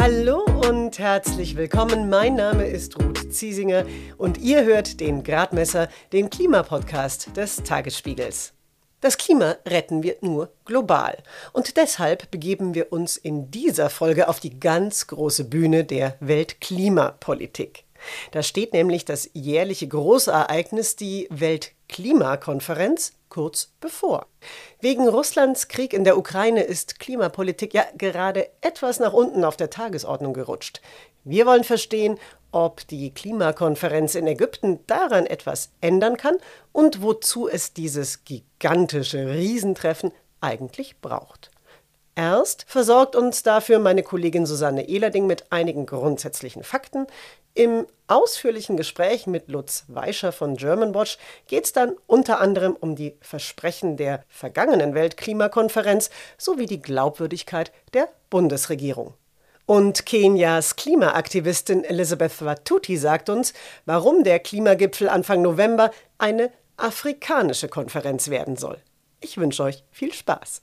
Hallo und herzlich willkommen. Mein Name ist Ruth Ziesinger und ihr hört den Gradmesser, den Klimapodcast des Tagesspiegels. Das Klima retten wir nur global. Und deshalb begeben wir uns in dieser Folge auf die ganz große Bühne der Weltklimapolitik. Da steht nämlich das jährliche Großereignis, die Weltklimakonferenz, kurz bevor. Wegen Russlands Krieg in der Ukraine ist Klimapolitik ja gerade etwas nach unten auf der Tagesordnung gerutscht. Wir wollen verstehen, ob die Klimakonferenz in Ägypten daran etwas ändern kann und wozu es dieses gigantische Riesentreffen eigentlich braucht. Erst versorgt uns dafür meine Kollegin Susanne Ehlerding mit einigen grundsätzlichen Fakten. Im ausführlichen Gespräch mit Lutz Weischer von Germanwatch geht es dann unter anderem um die Versprechen der vergangenen Weltklimakonferenz sowie die Glaubwürdigkeit der Bundesregierung. Und Kenias Klimaaktivistin Elizabeth Watuti sagt uns, warum der Klimagipfel Anfang November eine afrikanische Konferenz werden soll. Ich wünsche euch viel Spaß.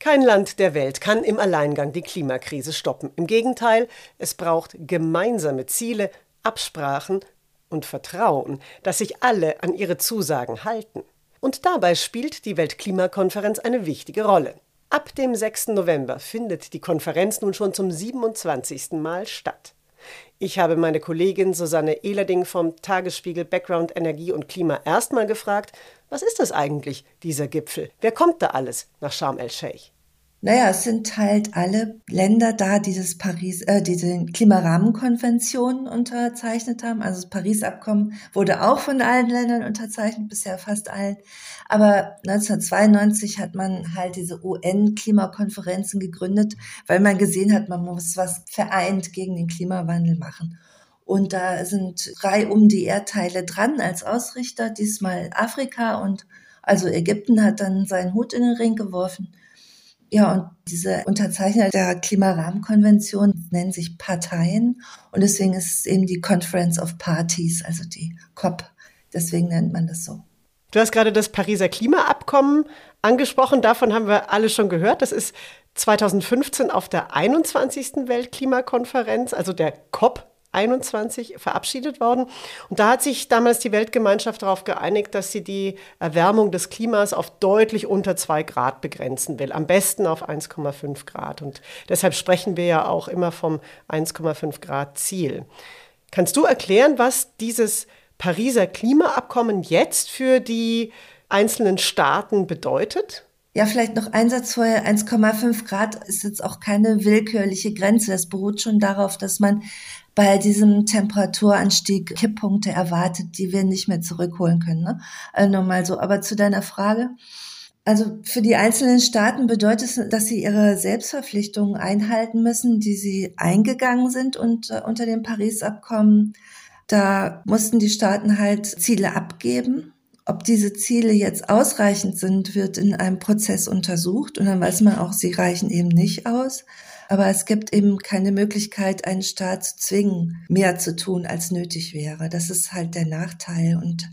Kein Land der Welt kann im Alleingang die Klimakrise stoppen. Im Gegenteil, es braucht gemeinsame Ziele, Absprachen und Vertrauen, dass sich alle an ihre Zusagen halten. Und dabei spielt die Weltklimakonferenz eine wichtige Rolle. Ab dem 6. November findet die Konferenz nun schon zum 27. Mal statt. Ich habe meine Kollegin Susanne Ehlerding vom Tagesspiegel Background Energie und Klima erstmal gefragt, was ist das eigentlich, dieser Gipfel? Wer kommt da alles nach Sharm el-Sheikh? Naja, es sind halt alle Länder da, die das Paris, äh, diese Klimarahmenkonvention unterzeichnet haben. Also das Paris-Abkommen wurde auch von allen Ländern unterzeichnet, bisher fast allen. Aber 1992 hat man halt diese UN-Klimakonferenzen gegründet, weil man gesehen hat, man muss was vereint gegen den Klimawandel machen. Und da sind drei um die Erdteile dran als Ausrichter, diesmal Afrika und also Ägypten hat dann seinen Hut in den Ring geworfen. Ja, und diese Unterzeichner der Klimarahmenkonvention nennen sich Parteien und deswegen ist es eben die Conference of Parties, also die COP. Deswegen nennt man das so. Du hast gerade das Pariser Klimaabkommen angesprochen. Davon haben wir alle schon gehört. Das ist 2015 auf der 21. Weltklimakonferenz, also der COP 21 verabschiedet worden. Und da hat sich damals die Weltgemeinschaft darauf geeinigt, dass sie die Erwärmung des Klimas auf deutlich unter zwei Grad begrenzen will. Am besten auf 1,5 Grad. Und deshalb sprechen wir ja auch immer vom 1,5 Grad Ziel. Kannst du erklären, was dieses Pariser Klimaabkommen jetzt für die einzelnen Staaten bedeutet? Ja, vielleicht noch ein Satz vorher. 1,5 Grad ist jetzt auch keine willkürliche Grenze. Das beruht schon darauf, dass man bei diesem Temperaturanstieg Kipppunkte erwartet, die wir nicht mehr zurückholen können. Ne? Also nur mal so. Aber zu deiner Frage. Also für die einzelnen Staaten bedeutet es, dass sie ihre Selbstverpflichtungen einhalten müssen, die sie eingegangen sind und äh, unter dem Paris-Abkommen. Da mussten die Staaten halt Ziele abgeben. Ob diese Ziele jetzt ausreichend sind, wird in einem Prozess untersucht und dann weiß man auch, sie reichen eben nicht aus. Aber es gibt eben keine Möglichkeit, einen Staat zu zwingen, mehr zu tun, als nötig wäre. Das ist halt der Nachteil. Und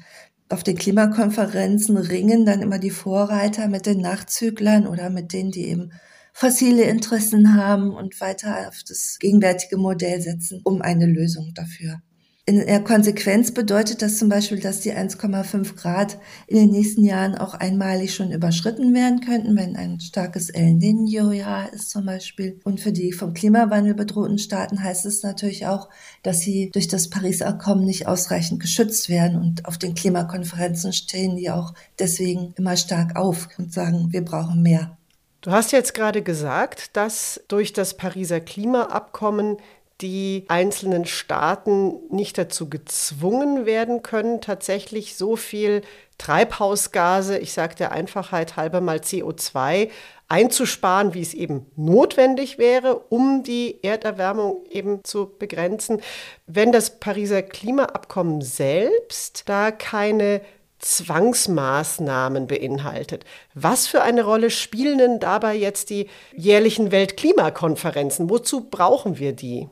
auf den Klimakonferenzen ringen dann immer die Vorreiter mit den Nachzüglern oder mit denen, die eben fossile Interessen haben und weiter auf das gegenwärtige Modell setzen, um eine Lösung dafür in der Konsequenz bedeutet das zum Beispiel, dass die 1,5 Grad in den nächsten Jahren auch einmalig schon überschritten werden könnten, wenn ein starkes El Niño-Jahr ist zum Beispiel. Und für die vom Klimawandel bedrohten Staaten heißt es natürlich auch, dass sie durch das Paris-Abkommen nicht ausreichend geschützt werden. Und auf den Klimakonferenzen stehen die auch deswegen immer stark auf und sagen, wir brauchen mehr. Du hast jetzt gerade gesagt, dass durch das Pariser Klimaabkommen die einzelnen Staaten nicht dazu gezwungen werden können, tatsächlich so viel Treibhausgase, ich sage der Einfachheit halber mal CO2, einzusparen, wie es eben notwendig wäre, um die Erderwärmung eben zu begrenzen, wenn das Pariser Klimaabkommen selbst da keine Zwangsmaßnahmen beinhaltet. Was für eine Rolle spielen denn dabei jetzt die jährlichen Weltklimakonferenzen? Wozu brauchen wir die?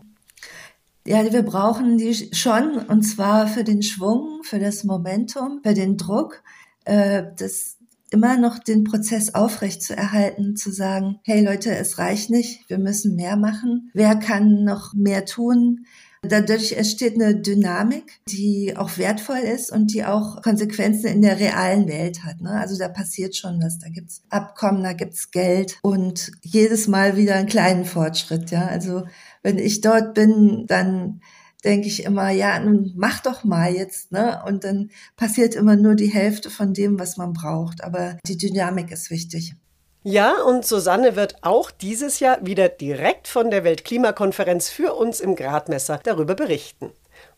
Ja, wir brauchen die schon, und zwar für den Schwung, für das Momentum, für den Druck, äh, das immer noch den Prozess aufrecht zu erhalten, zu sagen, hey Leute, es reicht nicht, wir müssen mehr machen. Wer kann noch mehr tun? Dadurch entsteht eine Dynamik, die auch wertvoll ist und die auch Konsequenzen in der realen Welt hat. Ne? Also da passiert schon was. Da gibt's Abkommen, da gibt's Geld und jedes Mal wieder einen kleinen Fortschritt. Ja, also wenn ich dort bin, dann denke ich immer, ja, nun mach doch mal jetzt, ne? Und dann passiert immer nur die Hälfte von dem, was man braucht. Aber die Dynamik ist wichtig. Ja, und Susanne wird auch dieses Jahr wieder direkt von der Weltklimakonferenz für uns im Gradmesser darüber berichten.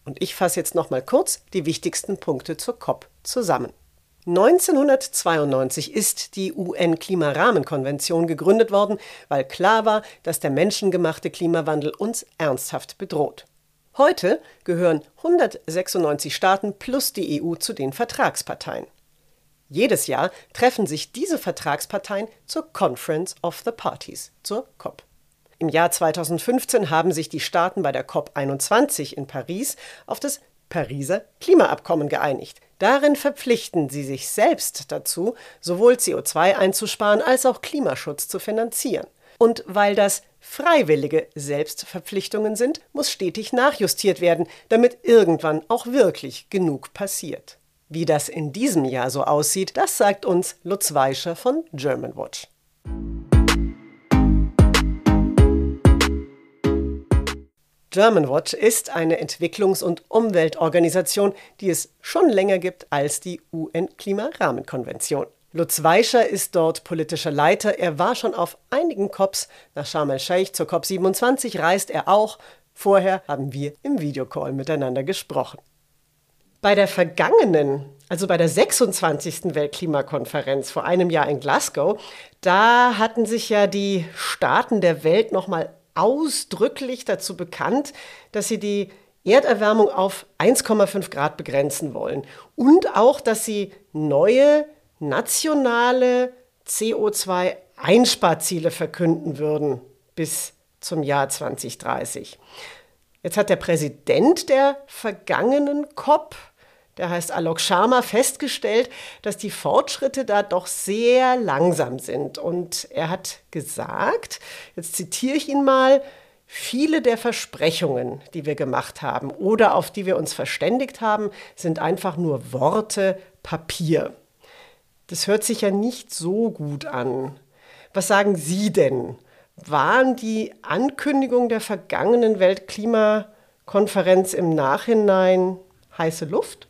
Und ich fasse jetzt noch mal kurz die wichtigsten Punkte zur COP zusammen. 1992 ist die UN-Klimarahmenkonvention gegründet worden, weil klar war, dass der menschengemachte Klimawandel uns ernsthaft bedroht. Heute gehören 196 Staaten plus die EU zu den Vertragsparteien. Jedes Jahr treffen sich diese Vertragsparteien zur Conference of the Parties, zur COP. Im Jahr 2015 haben sich die Staaten bei der COP 21 in Paris auf das Pariser Klimaabkommen geeinigt. Darin verpflichten sie sich selbst dazu, sowohl CO2 einzusparen als auch Klimaschutz zu finanzieren. Und weil das freiwillige Selbstverpflichtungen sind, muss stetig nachjustiert werden, damit irgendwann auch wirklich genug passiert. Wie das in diesem Jahr so aussieht, das sagt uns Lutz Weischer von Germanwatch. Germanwatch ist eine Entwicklungs- und Umweltorganisation, die es schon länger gibt als die UN-Klimarahmenkonvention. Lutz Weischer ist dort politischer Leiter. Er war schon auf einigen COPs. Nach Sharm el-Sheikh zur COP 27 reist er auch. Vorher haben wir im Videocall miteinander gesprochen. Bei der vergangenen, also bei der 26. Weltklimakonferenz vor einem Jahr in Glasgow, da hatten sich ja die Staaten der Welt nochmal ausdrücklich dazu bekannt, dass sie die Erderwärmung auf 1,5 Grad begrenzen wollen und auch, dass sie neue nationale CO2-Einsparziele verkünden würden bis zum Jahr 2030. Jetzt hat der Präsident der vergangenen COP, der heißt Alok Sharma, festgestellt, dass die Fortschritte da doch sehr langsam sind. Und er hat gesagt, jetzt zitiere ich ihn mal, Viele der Versprechungen, die wir gemacht haben oder auf die wir uns verständigt haben, sind einfach nur Worte, Papier. Das hört sich ja nicht so gut an. Was sagen Sie denn? Waren die Ankündigungen der vergangenen Weltklimakonferenz im Nachhinein heiße Luft?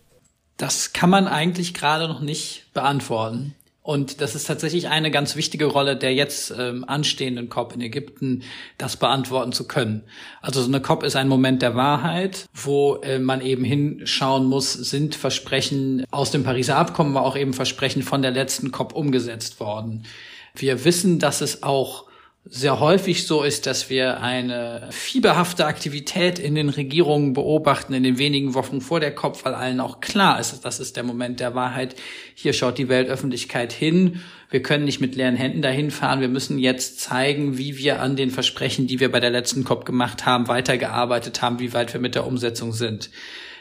Das kann man eigentlich gerade noch nicht beantworten. Und das ist tatsächlich eine ganz wichtige Rolle der jetzt ähm, anstehenden COP in Ägypten, das beantworten zu können. Also so eine COP ist ein Moment der Wahrheit, wo äh, man eben hinschauen muss, sind Versprechen aus dem Pariser Abkommen, aber auch eben Versprechen von der letzten COP umgesetzt worden. Wir wissen, dass es auch sehr häufig so ist, dass wir eine fieberhafte Aktivität in den Regierungen beobachten in den wenigen Wochen vor der COP, weil allen auch klar ist, das ist der Moment der Wahrheit. Hier schaut die Weltöffentlichkeit hin. Wir können nicht mit leeren Händen dahin fahren. Wir müssen jetzt zeigen, wie wir an den Versprechen, die wir bei der letzten COP gemacht haben, weitergearbeitet haben, wie weit wir mit der Umsetzung sind.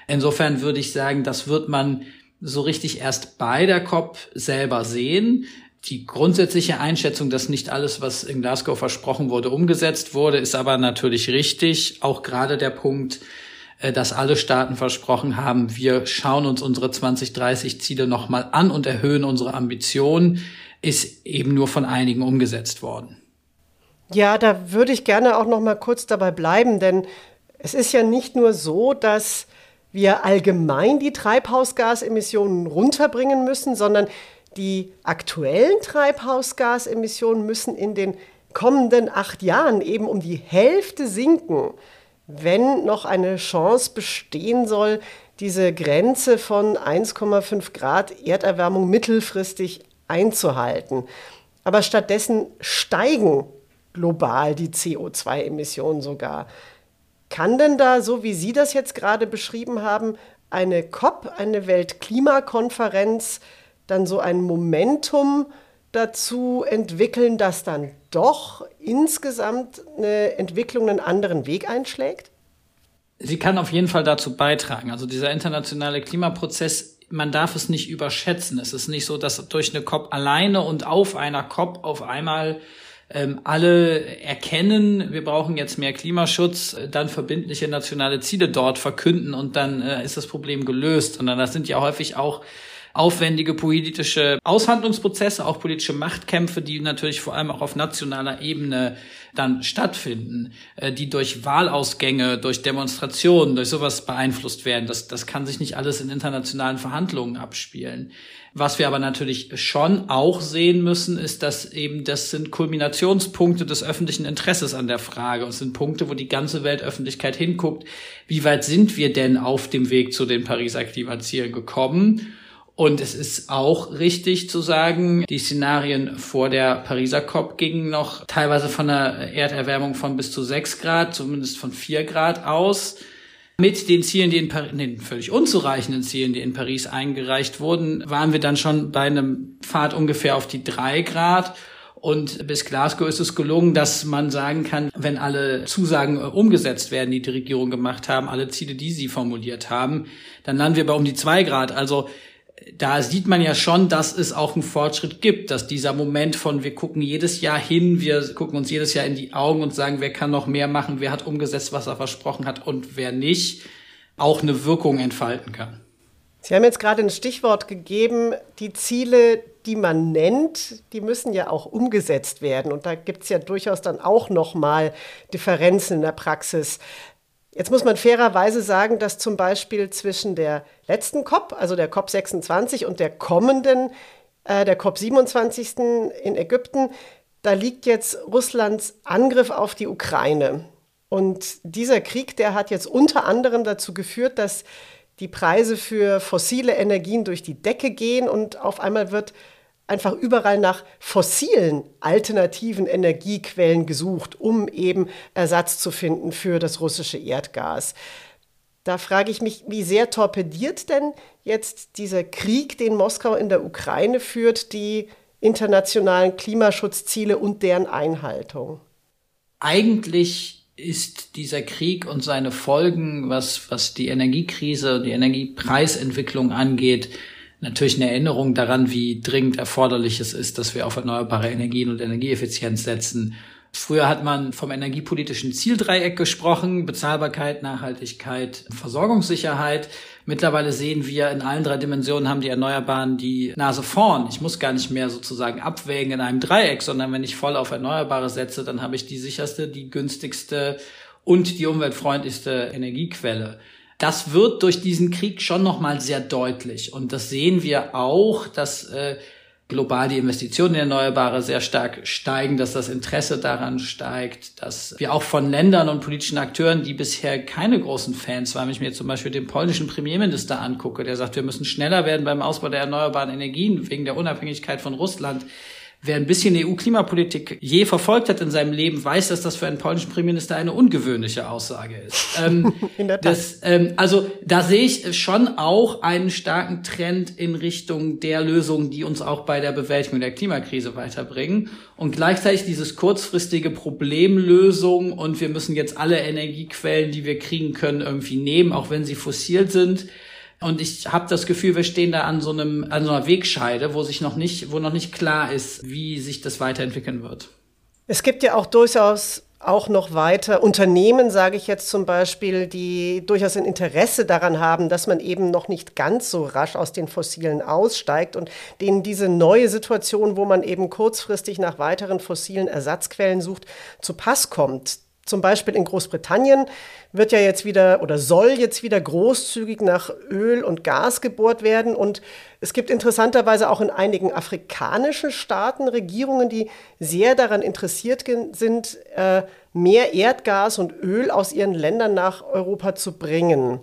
Insofern würde ich sagen, das wird man so richtig erst bei der COP selber sehen die grundsätzliche Einschätzung, dass nicht alles, was in Glasgow versprochen wurde, umgesetzt wurde, ist aber natürlich richtig. Auch gerade der Punkt, äh, dass alle Staaten versprochen haben, wir schauen uns unsere 2030 Ziele nochmal an und erhöhen unsere Ambitionen, ist eben nur von einigen umgesetzt worden. Ja, da würde ich gerne auch noch mal kurz dabei bleiben, denn es ist ja nicht nur so, dass wir allgemein die Treibhausgasemissionen runterbringen müssen, sondern die aktuellen Treibhausgasemissionen müssen in den kommenden acht Jahren eben um die Hälfte sinken. wenn noch eine Chance bestehen soll, diese Grenze von 1,5 Grad Erderwärmung mittelfristig einzuhalten. Aber stattdessen steigen global die CO2-Emissionen sogar. Kann denn da, so wie Sie das jetzt gerade beschrieben haben, eine COP, eine Weltklimakonferenz, dann so ein Momentum dazu entwickeln, dass dann doch insgesamt eine Entwicklung einen anderen Weg einschlägt? Sie kann auf jeden Fall dazu beitragen. Also dieser internationale Klimaprozess, man darf es nicht überschätzen. Es ist nicht so, dass durch eine COP alleine und auf einer COP auf einmal ähm, alle erkennen, wir brauchen jetzt mehr Klimaschutz, dann verbindliche nationale Ziele dort verkünden und dann äh, ist das Problem gelöst. Sondern das sind ja häufig auch aufwendige politische Aushandlungsprozesse, auch politische Machtkämpfe, die natürlich vor allem auch auf nationaler Ebene dann stattfinden, äh, die durch Wahlausgänge, durch Demonstrationen, durch sowas beeinflusst werden. Das, das kann sich nicht alles in internationalen Verhandlungen abspielen. Was wir aber natürlich schon auch sehen müssen, ist, dass eben das sind Kulminationspunkte des öffentlichen Interesses an der Frage. Und sind Punkte, wo die ganze Weltöffentlichkeit hinguckt. Wie weit sind wir denn auf dem Weg zu den Pariser Klimazielen gekommen? Und es ist auch richtig zu sagen, die Szenarien vor der Pariser COP gingen noch teilweise von einer Erderwärmung von bis zu sechs Grad, zumindest von vier Grad aus. Mit den Zielen, die in Paris, den völlig unzureichenden Zielen, die in Paris eingereicht wurden, waren wir dann schon bei einem Pfad ungefähr auf die drei Grad. Und bis Glasgow ist es gelungen, dass man sagen kann, wenn alle Zusagen umgesetzt werden, die die Regierung gemacht haben, alle Ziele, die sie formuliert haben, dann landen wir bei um die zwei Grad. Also da sieht man ja schon, dass es auch einen Fortschritt gibt, dass dieser Moment von wir gucken jedes Jahr hin, wir gucken uns jedes Jahr in die Augen und sagen, wer kann noch mehr machen, wer hat umgesetzt, was er versprochen hat und wer nicht, auch eine Wirkung entfalten kann. Sie haben jetzt gerade ein Stichwort gegeben, die Ziele, die man nennt, die müssen ja auch umgesetzt werden. Und da gibt es ja durchaus dann auch nochmal Differenzen in der Praxis. Jetzt muss man fairerweise sagen, dass zum Beispiel zwischen der letzten COP, also der COP 26 und der kommenden, äh, der COP 27 in Ägypten, da liegt jetzt Russlands Angriff auf die Ukraine. Und dieser Krieg, der hat jetzt unter anderem dazu geführt, dass die Preise für fossile Energien durch die Decke gehen und auf einmal wird einfach überall nach fossilen alternativen Energiequellen gesucht, um eben Ersatz zu finden für das russische Erdgas. Da frage ich mich, wie sehr torpediert denn jetzt dieser Krieg, den Moskau in der Ukraine führt, die internationalen Klimaschutzziele und deren Einhaltung? Eigentlich ist dieser Krieg und seine Folgen, was, was die Energiekrise, die Energiepreisentwicklung angeht, natürlich eine Erinnerung daran, wie dringend erforderlich es ist, dass wir auf erneuerbare Energien und Energieeffizienz setzen. Früher hat man vom energiepolitischen Zieldreieck gesprochen, Bezahlbarkeit, Nachhaltigkeit, Versorgungssicherheit. Mittlerweile sehen wir, in allen drei Dimensionen haben die Erneuerbaren die Nase vorn. Ich muss gar nicht mehr sozusagen abwägen in einem Dreieck, sondern wenn ich voll auf Erneuerbare setze, dann habe ich die sicherste, die günstigste und die umweltfreundlichste Energiequelle das wird durch diesen Krieg schon nochmal sehr deutlich. Und das sehen wir auch, dass äh, global die Investitionen in Erneuerbare sehr stark steigen, dass das Interesse daran steigt, dass wir auch von Ländern und politischen Akteuren, die bisher keine großen Fans waren, wenn ich mir zum Beispiel den polnischen Premierminister angucke, der sagt, wir müssen schneller werden beim Ausbau der erneuerbaren Energien wegen der Unabhängigkeit von Russland, Wer ein bisschen EU-Klimapolitik je verfolgt hat in seinem Leben, weiß, dass das für einen polnischen Premierminister eine ungewöhnliche Aussage ist. Ähm, in der Tat. Das, ähm, also da sehe ich schon auch einen starken Trend in Richtung der Lösungen, die uns auch bei der Bewältigung der Klimakrise weiterbringen. Und gleichzeitig dieses kurzfristige Problemlösung und wir müssen jetzt alle Energiequellen, die wir kriegen können, irgendwie nehmen, auch wenn sie fossil sind und ich habe das Gefühl, wir stehen da an so einem an so einer Wegscheide, wo sich noch nicht, wo noch nicht klar ist, wie sich das weiterentwickeln wird. Es gibt ja auch durchaus auch noch weiter Unternehmen, sage ich jetzt zum Beispiel, die durchaus ein Interesse daran haben, dass man eben noch nicht ganz so rasch aus den Fossilen aussteigt und denen diese neue Situation, wo man eben kurzfristig nach weiteren fossilen Ersatzquellen sucht, zu Pass kommt. Zum Beispiel in Großbritannien wird ja jetzt wieder oder soll jetzt wieder großzügig nach Öl und Gas gebohrt werden. Und es gibt interessanterweise auch in einigen afrikanischen Staaten Regierungen, die sehr daran interessiert sind, äh, mehr Erdgas und Öl aus ihren Ländern nach Europa zu bringen.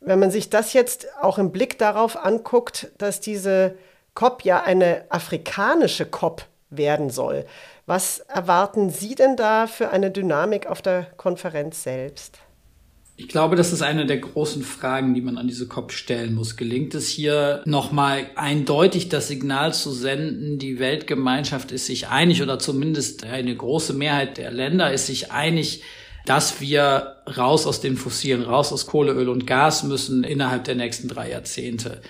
Wenn man sich das jetzt auch im Blick darauf anguckt, dass diese COP ja eine afrikanische COP werden soll, was erwarten Sie denn da für eine Dynamik auf der Konferenz selbst? Ich glaube, das ist eine der großen Fragen, die man an diese COP stellen muss. Gelingt es hier nochmal eindeutig das Signal zu senden, die Weltgemeinschaft ist sich einig oder zumindest eine große Mehrheit der Länder ist sich einig, dass wir raus aus den Fossilen, raus aus Kohle, Öl und Gas müssen innerhalb der nächsten drei Jahrzehnte.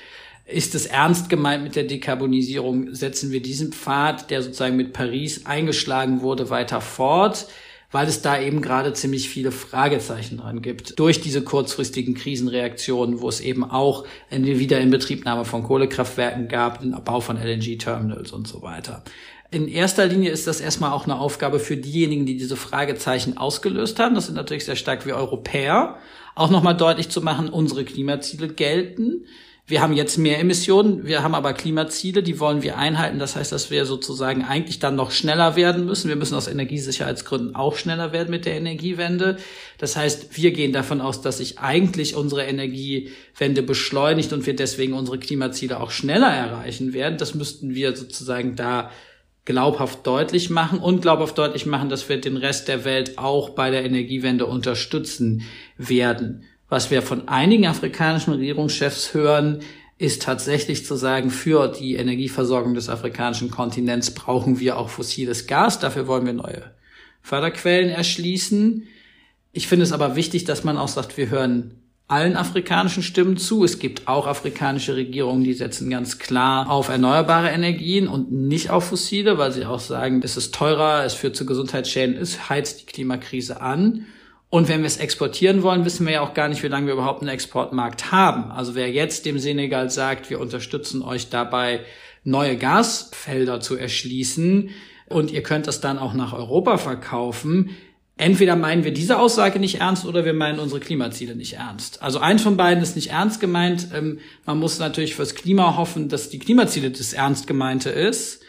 Ist es ernst gemeint mit der Dekarbonisierung? Setzen wir diesen Pfad, der sozusagen mit Paris eingeschlagen wurde, weiter fort? weil es da eben gerade ziemlich viele Fragezeichen dran gibt. Durch diese kurzfristigen Krisenreaktionen, wo es eben auch eine Wiederinbetriebnahme von Kohlekraftwerken gab, den Bau von LNG-Terminals und so weiter. In erster Linie ist das erstmal auch eine Aufgabe für diejenigen, die diese Fragezeichen ausgelöst haben. Das sind natürlich sehr stark wir Europäer. Auch nochmal deutlich zu machen, unsere Klimaziele gelten wir haben jetzt mehr Emissionen, wir haben aber Klimaziele, die wollen wir einhalten. Das heißt, dass wir sozusagen eigentlich dann noch schneller werden müssen. Wir müssen aus Energiesicherheitsgründen auch schneller werden mit der Energiewende. Das heißt, wir gehen davon aus, dass sich eigentlich unsere Energiewende beschleunigt und wir deswegen unsere Klimaziele auch schneller erreichen werden. Das müssten wir sozusagen da glaubhaft deutlich machen und glaubhaft deutlich machen, dass wir den Rest der Welt auch bei der Energiewende unterstützen werden. Was wir von einigen afrikanischen Regierungschefs hören, ist tatsächlich zu sagen, für die Energieversorgung des afrikanischen Kontinents brauchen wir auch fossiles Gas. Dafür wollen wir neue Förderquellen erschließen. Ich finde es aber wichtig, dass man auch sagt, wir hören allen afrikanischen Stimmen zu. Es gibt auch afrikanische Regierungen, die setzen ganz klar auf erneuerbare Energien und nicht auf fossile, weil sie auch sagen, es ist teurer, es führt zu Gesundheitsschäden, es heizt die Klimakrise an. Und wenn wir es exportieren wollen, wissen wir ja auch gar nicht, wie lange wir überhaupt einen Exportmarkt haben. Also wer jetzt dem Senegal sagt, wir unterstützen euch dabei, neue Gasfelder zu erschließen und ihr könnt das dann auch nach Europa verkaufen, entweder meinen wir diese Aussage nicht ernst oder wir meinen unsere Klimaziele nicht ernst. Also eins von beiden ist nicht ernst gemeint. Ähm, man muss natürlich fürs Klima hoffen, dass die Klimaziele das ernst gemeinte ist.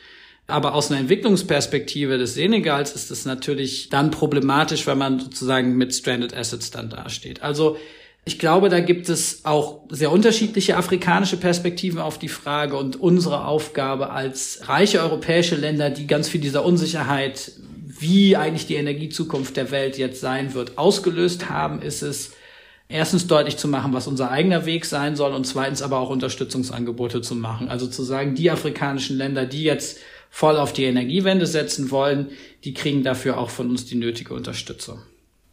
Aber aus einer Entwicklungsperspektive des Senegals ist es natürlich dann problematisch, wenn man sozusagen mit Stranded Assets dann dasteht. Also ich glaube, da gibt es auch sehr unterschiedliche afrikanische Perspektiven auf die Frage und unsere Aufgabe als reiche europäische Länder, die ganz viel dieser Unsicherheit, wie eigentlich die Energiezukunft der Welt jetzt sein wird, ausgelöst haben, ist es, erstens deutlich zu machen, was unser eigener Weg sein soll und zweitens aber auch Unterstützungsangebote zu machen. Also zu sagen, die afrikanischen Länder, die jetzt voll auf die Energiewende setzen wollen, die kriegen dafür auch von uns die nötige Unterstützung.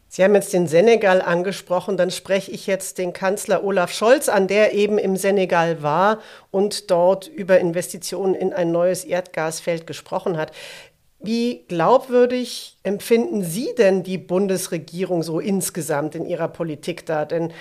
Sie haben jetzt den Senegal angesprochen, dann spreche ich jetzt den Kanzler Olaf Scholz an, der eben im Senegal war und dort über Investitionen in ein neues Erdgasfeld gesprochen hat. Wie glaubwürdig empfinden Sie denn die Bundesregierung so insgesamt in ihrer Politik da? Denn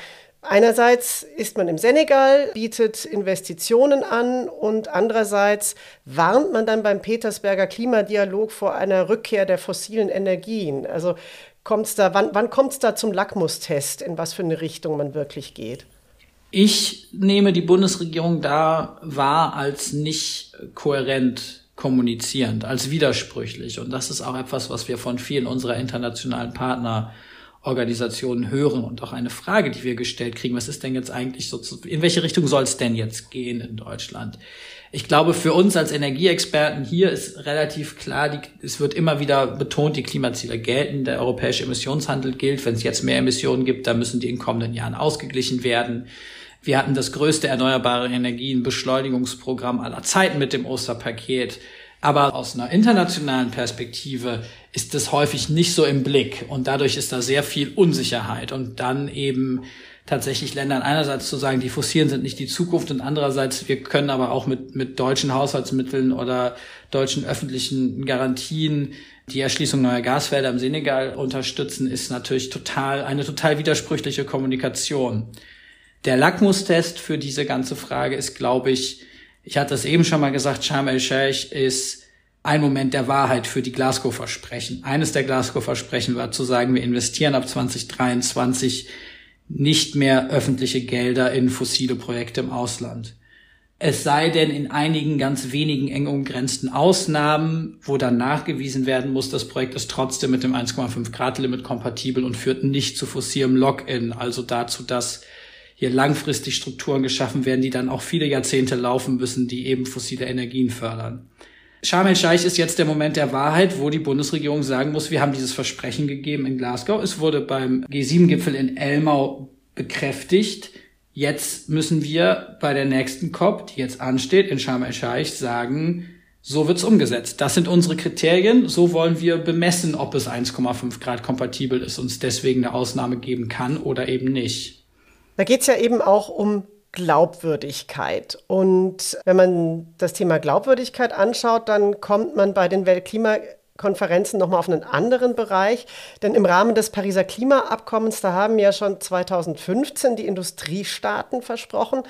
Einerseits ist man im Senegal, bietet Investitionen an und andererseits warnt man dann beim Petersberger Klimadialog vor einer Rückkehr der fossilen Energien. Also kommt's da, wann, wann kommt es da zum Lackmustest, in was für eine Richtung man wirklich geht? Ich nehme die Bundesregierung da wahr als nicht kohärent kommunizierend, als widersprüchlich. Und das ist auch etwas, was wir von vielen unserer internationalen Partner Organisationen hören und auch eine Frage, die wir gestellt kriegen, was ist denn jetzt eigentlich so, in welche Richtung soll es denn jetzt gehen in Deutschland? Ich glaube, für uns als Energieexperten hier ist relativ klar, die, es wird immer wieder betont, die Klimaziele gelten, der europäische Emissionshandel gilt. Wenn es jetzt mehr Emissionen gibt, dann müssen die in kommenden Jahren ausgeglichen werden. Wir hatten das größte erneuerbare Energien-Beschleunigungsprogramm aller Zeiten mit dem Osterpaket. Aber aus einer internationalen Perspektive ist das häufig nicht so im Blick und dadurch ist da sehr viel Unsicherheit und dann eben tatsächlich Ländern einerseits zu sagen, die Fossilen sind nicht die Zukunft und andererseits, wir können aber auch mit, mit deutschen Haushaltsmitteln oder deutschen öffentlichen Garantien die Erschließung neuer Gasfelder im Senegal unterstützen, ist natürlich total, eine total widersprüchliche Kommunikation. Der Lackmustest für diese ganze Frage ist, glaube ich, ich hatte es eben schon mal gesagt, Sharm el-Sheikh ist ein Moment der Wahrheit für die Glasgow-Versprechen. Eines der Glasgow-Versprechen war zu sagen, wir investieren ab 2023 nicht mehr öffentliche Gelder in fossile Projekte im Ausland. Es sei denn in einigen ganz wenigen eng umgrenzten Ausnahmen, wo dann nachgewiesen werden muss, das Projekt ist trotzdem mit dem 1,5 Grad Limit kompatibel und führt nicht zu fossilem Lock-in, also dazu, dass hier langfristig Strukturen geschaffen werden, die dann auch viele Jahrzehnte laufen müssen, die eben fossile Energien fördern. Sharm el-Sheikh ist jetzt der Moment der Wahrheit, wo die Bundesregierung sagen muss, wir haben dieses Versprechen gegeben in Glasgow. Es wurde beim G7-Gipfel in Elmau bekräftigt. Jetzt müssen wir bei der nächsten COP, die jetzt ansteht, in Sharm el-Sheikh, sagen, so wird's umgesetzt. Das sind unsere Kriterien. So wollen wir bemessen, ob es 1,5 Grad kompatibel ist und es deswegen eine Ausnahme geben kann oder eben nicht. Da geht's ja eben auch um Glaubwürdigkeit. Und wenn man das Thema Glaubwürdigkeit anschaut, dann kommt man bei den Weltklimakonferenzen nochmal auf einen anderen Bereich. Denn im Rahmen des Pariser Klimaabkommens, da haben ja schon 2015 die Industriestaaten versprochen,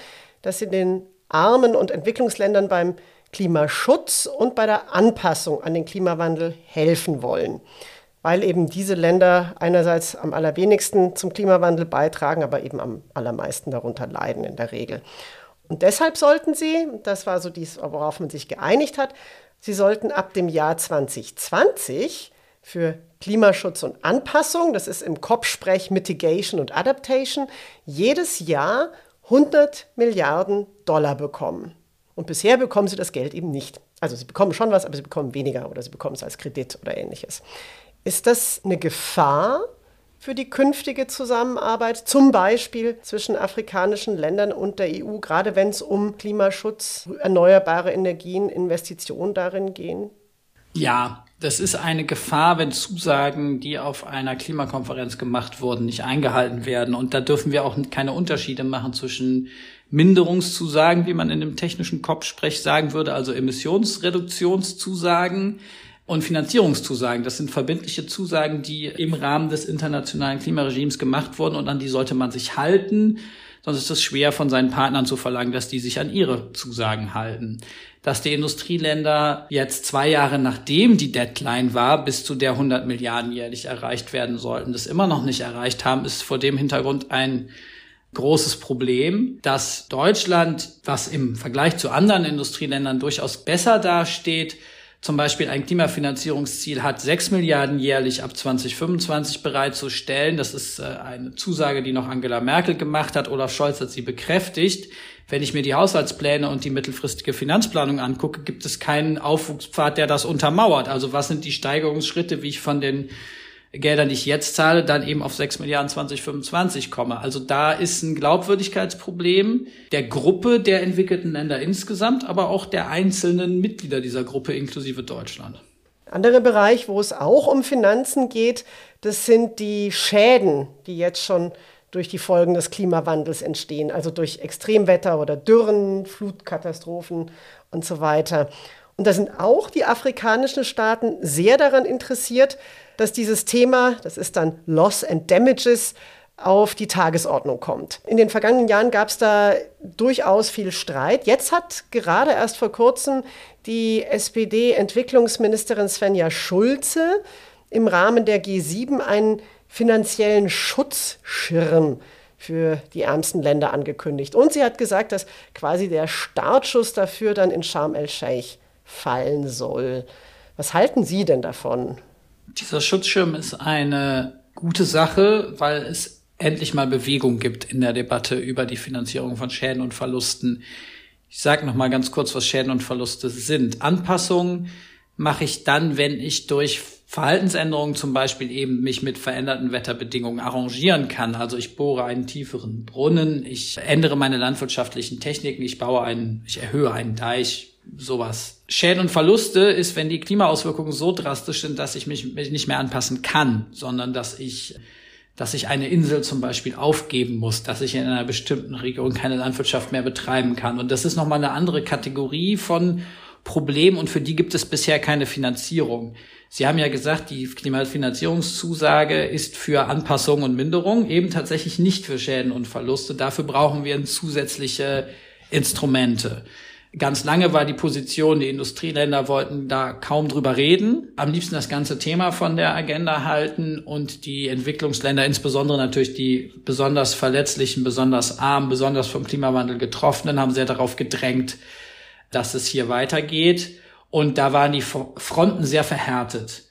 dass sie den armen und Entwicklungsländern beim Klimaschutz und bei der Anpassung an den Klimawandel helfen wollen weil eben diese Länder einerseits am allerwenigsten zum Klimawandel beitragen, aber eben am allermeisten darunter leiden in der Regel. Und deshalb sollten sie, das war so dies, worauf man sich geeinigt hat, sie sollten ab dem Jahr 2020 für Klimaschutz und Anpassung, das ist im COP-Sprech Mitigation und Adaptation, jedes Jahr 100 Milliarden Dollar bekommen. Und bisher bekommen sie das Geld eben nicht. Also sie bekommen schon was, aber sie bekommen weniger oder sie bekommen es als Kredit oder ähnliches. Ist das eine Gefahr für die künftige Zusammenarbeit, zum Beispiel zwischen afrikanischen Ländern und der EU, gerade wenn es um Klimaschutz, erneuerbare Energien, Investitionen darin gehen? Ja, das ist eine Gefahr, wenn Zusagen, die auf einer Klimakonferenz gemacht wurden, nicht eingehalten werden. Und da dürfen wir auch keine Unterschiede machen zwischen Minderungszusagen, wie man in dem technischen Kopfsprech sagen würde, also Emissionsreduktionszusagen, und Finanzierungszusagen. Das sind verbindliche Zusagen, die im Rahmen des internationalen Klimaregimes gemacht wurden und an die sollte man sich halten. Sonst ist es schwer von seinen Partnern zu verlangen, dass die sich an ihre Zusagen halten. Dass die Industrieländer jetzt zwei Jahre nachdem die Deadline war, bis zu der 100 Milliarden jährlich erreicht werden sollten, das immer noch nicht erreicht haben, ist vor dem Hintergrund ein großes Problem, dass Deutschland, was im Vergleich zu anderen Industrieländern durchaus besser dasteht, zum Beispiel ein Klimafinanzierungsziel hat, 6 Milliarden jährlich ab 2025 bereitzustellen. Das ist äh, eine Zusage, die noch Angela Merkel gemacht hat. Olaf Scholz hat sie bekräftigt. Wenn ich mir die Haushaltspläne und die mittelfristige Finanzplanung angucke, gibt es keinen Aufwuchspfad, der das untermauert. Also was sind die Steigerungsschritte, wie ich von den Geldern, die ich jetzt zahle, dann eben auf 6 Milliarden 2025 komme. Also da ist ein Glaubwürdigkeitsproblem der Gruppe der entwickelten Länder insgesamt, aber auch der einzelnen Mitglieder dieser Gruppe inklusive Deutschland. Anderer Bereich, wo es auch um Finanzen geht, das sind die Schäden, die jetzt schon durch die Folgen des Klimawandels entstehen, also durch Extremwetter oder Dürren, Flutkatastrophen und so weiter. Und da sind auch die afrikanischen Staaten sehr daran interessiert, dass dieses Thema, das ist dann Loss and Damages, auf die Tagesordnung kommt. In den vergangenen Jahren gab es da durchaus viel Streit. Jetzt hat gerade erst vor kurzem die SPD-Entwicklungsministerin Svenja Schulze im Rahmen der G7 einen finanziellen Schutzschirm für die ärmsten Länder angekündigt. Und sie hat gesagt, dass quasi der Startschuss dafür dann in Sharm el-Sheikh fallen soll. Was halten Sie denn davon? Dieser Schutzschirm ist eine gute Sache, weil es endlich mal Bewegung gibt in der Debatte über die Finanzierung von Schäden und Verlusten. Ich sage noch mal ganz kurz, was Schäden und Verluste sind. Anpassungen mache ich dann, wenn ich durch Verhaltensänderungen zum Beispiel eben mich mit veränderten Wetterbedingungen arrangieren kann. Also ich bohre einen tieferen Brunnen, ich ändere meine landwirtschaftlichen Techniken, ich baue einen, ich erhöhe einen Deich, sowas. Schäden und Verluste ist, wenn die Klimaauswirkungen so drastisch sind, dass ich mich nicht mehr anpassen kann, sondern dass ich dass ich eine Insel zum Beispiel aufgeben muss, dass ich in einer bestimmten Region keine Landwirtschaft mehr betreiben kann. Und das ist nochmal eine andere Kategorie von Problem und für die gibt es bisher keine Finanzierung. Sie haben ja gesagt, die Klimafinanzierungszusage ist für Anpassung und Minderung, eben tatsächlich nicht für Schäden und Verluste. Dafür brauchen wir zusätzliche Instrumente. Ganz lange war die Position, die Industrieländer wollten da kaum drüber reden, am liebsten das ganze Thema von der Agenda halten und die Entwicklungsländer, insbesondere natürlich die besonders verletzlichen, besonders armen, besonders vom Klimawandel getroffenen, haben sehr darauf gedrängt, dass es hier weitergeht. Und da waren die Fronten sehr verhärtet.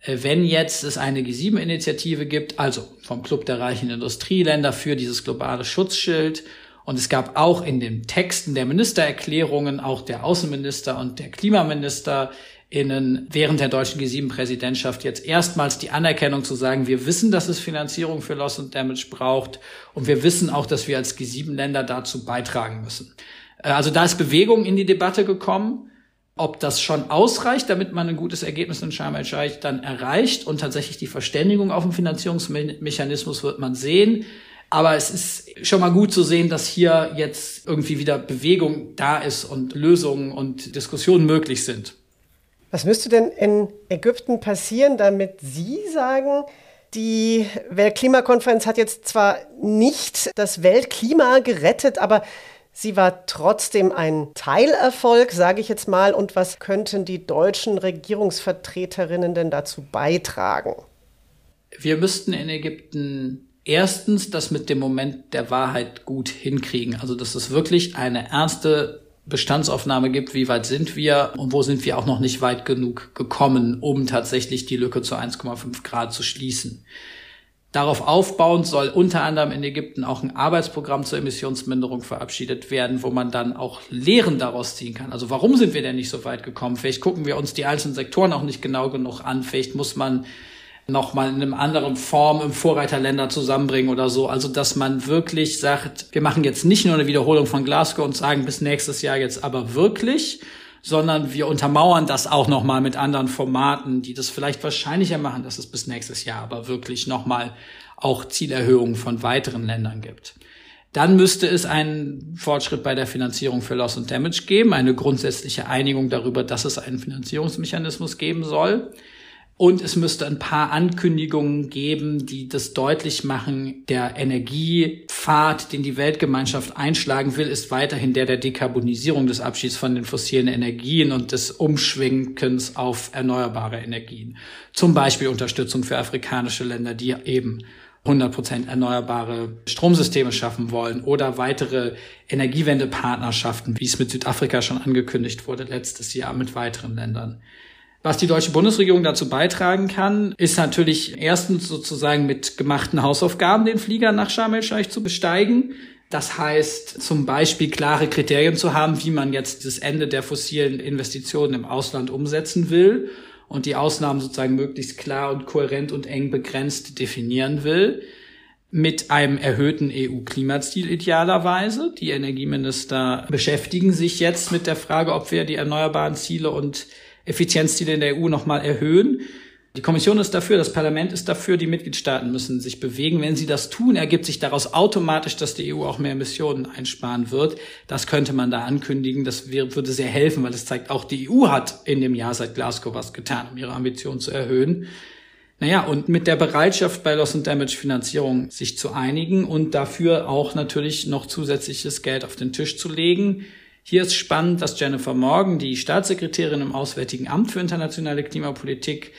Äh, wenn jetzt es eine G7-Initiative gibt, also vom Club der reichen Industrieländer für dieses globale Schutzschild und es gab auch in den Texten der Ministererklärungen, auch der Außenminister und der Klimaminister innen während der deutschen G7-Präsidentschaft jetzt erstmals die Anerkennung zu sagen, wir wissen, dass es Finanzierung für Loss and Damage braucht und wir wissen auch, dass wir als G7-Länder dazu beitragen müssen. Äh, also da ist Bewegung in die Debatte gekommen. Ob das schon ausreicht, damit man ein gutes Ergebnis in Sharm el-Sheikh dann erreicht und tatsächlich die Verständigung auf den Finanzierungsmechanismus wird man sehen. Aber es ist schon mal gut zu sehen, dass hier jetzt irgendwie wieder Bewegung da ist und Lösungen und Diskussionen möglich sind. Was müsste denn in Ägypten passieren, damit Sie sagen, die Weltklimakonferenz hat jetzt zwar nicht das Weltklima gerettet, aber sie war trotzdem ein Teilerfolg, sage ich jetzt mal. Und was könnten die deutschen Regierungsvertreterinnen denn dazu beitragen? Wir müssten in Ägypten erstens das mit dem Moment der Wahrheit gut hinkriegen. Also, dass es wirklich eine ernste Bestandsaufnahme gibt, wie weit sind wir und wo sind wir auch noch nicht weit genug gekommen, um tatsächlich die Lücke zu 1,5 Grad zu schließen. Darauf aufbauend soll unter anderem in Ägypten auch ein Arbeitsprogramm zur Emissionsminderung verabschiedet werden, wo man dann auch Lehren daraus ziehen kann. Also warum sind wir denn nicht so weit gekommen? Vielleicht gucken wir uns die einzelnen Sektoren auch nicht genau genug an. Vielleicht muss man nochmal in einem anderen Form im Vorreiterländer zusammenbringen oder so. Also, dass man wirklich sagt, wir machen jetzt nicht nur eine Wiederholung von Glasgow und sagen bis nächstes Jahr jetzt aber wirklich, sondern wir untermauern das auch nochmal mit anderen Formaten, die das vielleicht wahrscheinlicher machen, dass es bis nächstes Jahr aber wirklich nochmal auch Zielerhöhungen von weiteren Ländern gibt. Dann müsste es einen Fortschritt bei der Finanzierung für Loss und Damage geben, eine grundsätzliche Einigung darüber, dass es einen Finanzierungsmechanismus geben soll. Und es müsste ein paar Ankündigungen geben, die das deutlich machen. Der Energiepfad, den die Weltgemeinschaft einschlagen will, ist weiterhin der der Dekarbonisierung des Abschieds von den fossilen Energien und des Umschwenkens auf erneuerbare Energien. Zum Beispiel Unterstützung für afrikanische Länder, die eben 100% erneuerbare Stromsysteme schaffen wollen oder weitere Energiewendepartnerschaften, wie es mit Südafrika schon angekündigt wurde letztes Jahr mit weiteren Ländern. Was die deutsche Bundesregierung dazu beitragen kann, ist natürlich erstens sozusagen mit gemachten Hausaufgaben den Flieger nach Sharm el-Sheikh zu besteigen. Das heißt, zum Beispiel klare Kriterien zu haben, wie man jetzt das Ende der fossilen Investitionen im Ausland umsetzen will und die Ausnahmen sozusagen möglichst klar und kohärent und eng begrenzt definieren will. Mit einem erhöhten EU-Klimaziel idealerweise. Die Energieminister beschäftigen sich jetzt mit der Frage, ob wir die erneuerbaren Ziele und Effizienzziele in der EU nochmal erhöhen. Die Kommission ist dafür, das Parlament ist dafür, die Mitgliedstaaten müssen sich bewegen. Wenn sie das tun, ergibt sich daraus automatisch, dass die EU auch mehr Emissionen einsparen wird. Das könnte man da ankündigen. Das würde sehr helfen, weil es zeigt, auch die EU hat in dem Jahr seit Glasgow was getan, um ihre Ambitionen zu erhöhen. Naja, und mit der Bereitschaft bei Loss and Damage Finanzierung sich zu einigen und dafür auch natürlich noch zusätzliches Geld auf den Tisch zu legen. Hier ist spannend, dass Jennifer Morgan, die Staatssekretärin im Auswärtigen Amt für internationale Klimapolitik,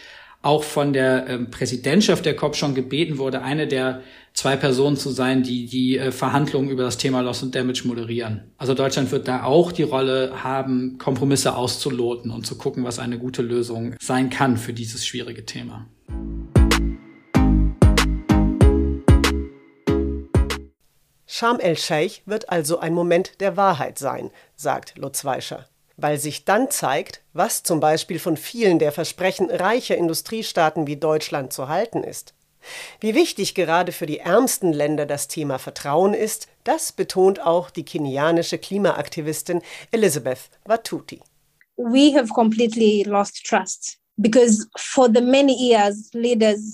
auch von der äh, Präsidentschaft der COP schon gebeten wurde, eine der zwei Personen zu sein, die die äh, Verhandlungen über das Thema Loss and Damage moderieren. Also Deutschland wird da auch die Rolle haben, Kompromisse auszuloten und zu gucken, was eine gute Lösung sein kann für dieses schwierige Thema. Sharm el-Sheikh wird also ein Moment der Wahrheit sein, sagt Lutz Weischer, weil sich dann zeigt, was zum Beispiel von vielen der Versprechen reicher Industriestaaten wie Deutschland zu halten ist. Wie wichtig gerade für die ärmsten Länder das Thema Vertrauen ist, das betont auch die kenianische Klimaaktivistin Elizabeth Watuti. We have completely lost trust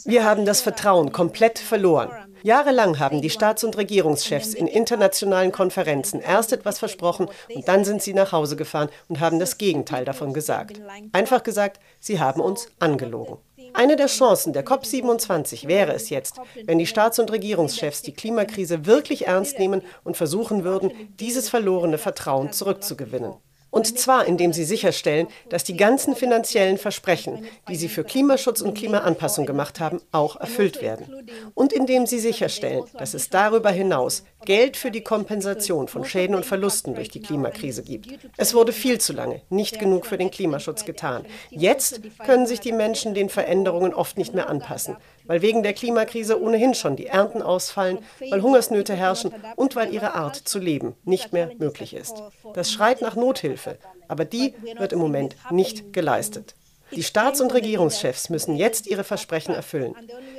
wir haben das Vertrauen komplett verloren. Jahrelang haben die Staats- und Regierungschefs in internationalen Konferenzen erst etwas versprochen und dann sind sie nach Hause gefahren und haben das Gegenteil davon gesagt. Einfach gesagt, sie haben uns angelogen. Eine der Chancen der COP27 wäre es jetzt, wenn die Staats- und Regierungschefs die Klimakrise wirklich ernst nehmen und versuchen würden, dieses verlorene Vertrauen zurückzugewinnen. Und zwar indem sie sicherstellen, dass die ganzen finanziellen Versprechen, die sie für Klimaschutz und Klimaanpassung gemacht haben, auch erfüllt werden. Und indem sie sicherstellen, dass es darüber hinaus Geld für die Kompensation von Schäden und Verlusten durch die Klimakrise gibt. Es wurde viel zu lange nicht genug für den Klimaschutz getan. Jetzt können sich die Menschen den Veränderungen oft nicht mehr anpassen, weil wegen der Klimakrise ohnehin schon die Ernten ausfallen, weil Hungersnöte herrschen und weil ihre Art zu leben nicht mehr möglich ist. Das schreit nach Nothilfe, aber die wird im Moment nicht geleistet. Die Staats- und Regierungschefs müssen jetzt ihre Versprechen erfüllen.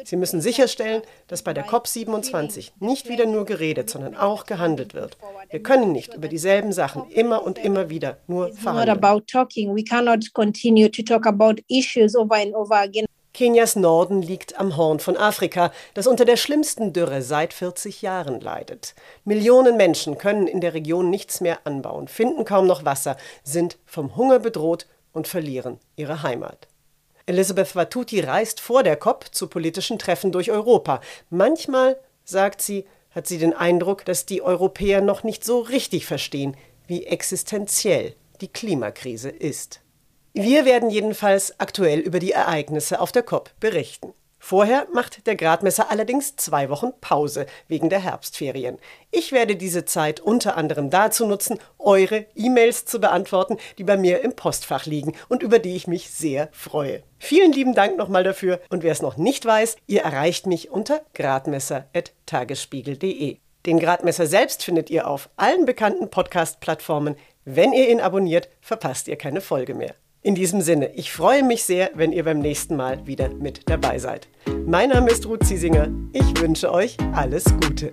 Sie müssen sicherstellen, dass bei der COP27 nicht wieder nur geredet, sondern auch gehandelt wird. Wir können nicht über dieselben Sachen immer und immer wieder nur verhandeln. Kenias Norden liegt am Horn von Afrika, das unter der schlimmsten Dürre seit 40 Jahren leidet. Millionen Menschen können in der Region nichts mehr anbauen, finden kaum noch Wasser, sind vom Hunger bedroht und verlieren ihre Heimat. Elizabeth Watuti reist vor der COP zu politischen Treffen durch Europa. Manchmal, sagt sie, hat sie den Eindruck, dass die Europäer noch nicht so richtig verstehen, wie existenziell die Klimakrise ist. Wir werden jedenfalls aktuell über die Ereignisse auf der COP berichten. Vorher macht der Gradmesser allerdings zwei Wochen Pause wegen der Herbstferien. Ich werde diese Zeit unter anderem dazu nutzen, eure E-Mails zu beantworten, die bei mir im Postfach liegen und über die ich mich sehr freue. Vielen lieben Dank nochmal dafür und wer es noch nicht weiß, ihr erreicht mich unter gradmesser.tagesspiegel.de. Den Gradmesser selbst findet ihr auf allen bekannten Podcast-Plattformen. Wenn ihr ihn abonniert, verpasst ihr keine Folge mehr. In diesem Sinne, ich freue mich sehr, wenn ihr beim nächsten Mal wieder mit dabei seid. Mein Name ist Ruth Ziesinger. Ich wünsche euch alles Gute.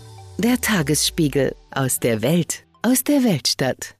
Der Tagesspiegel aus der Welt, aus der Weltstadt.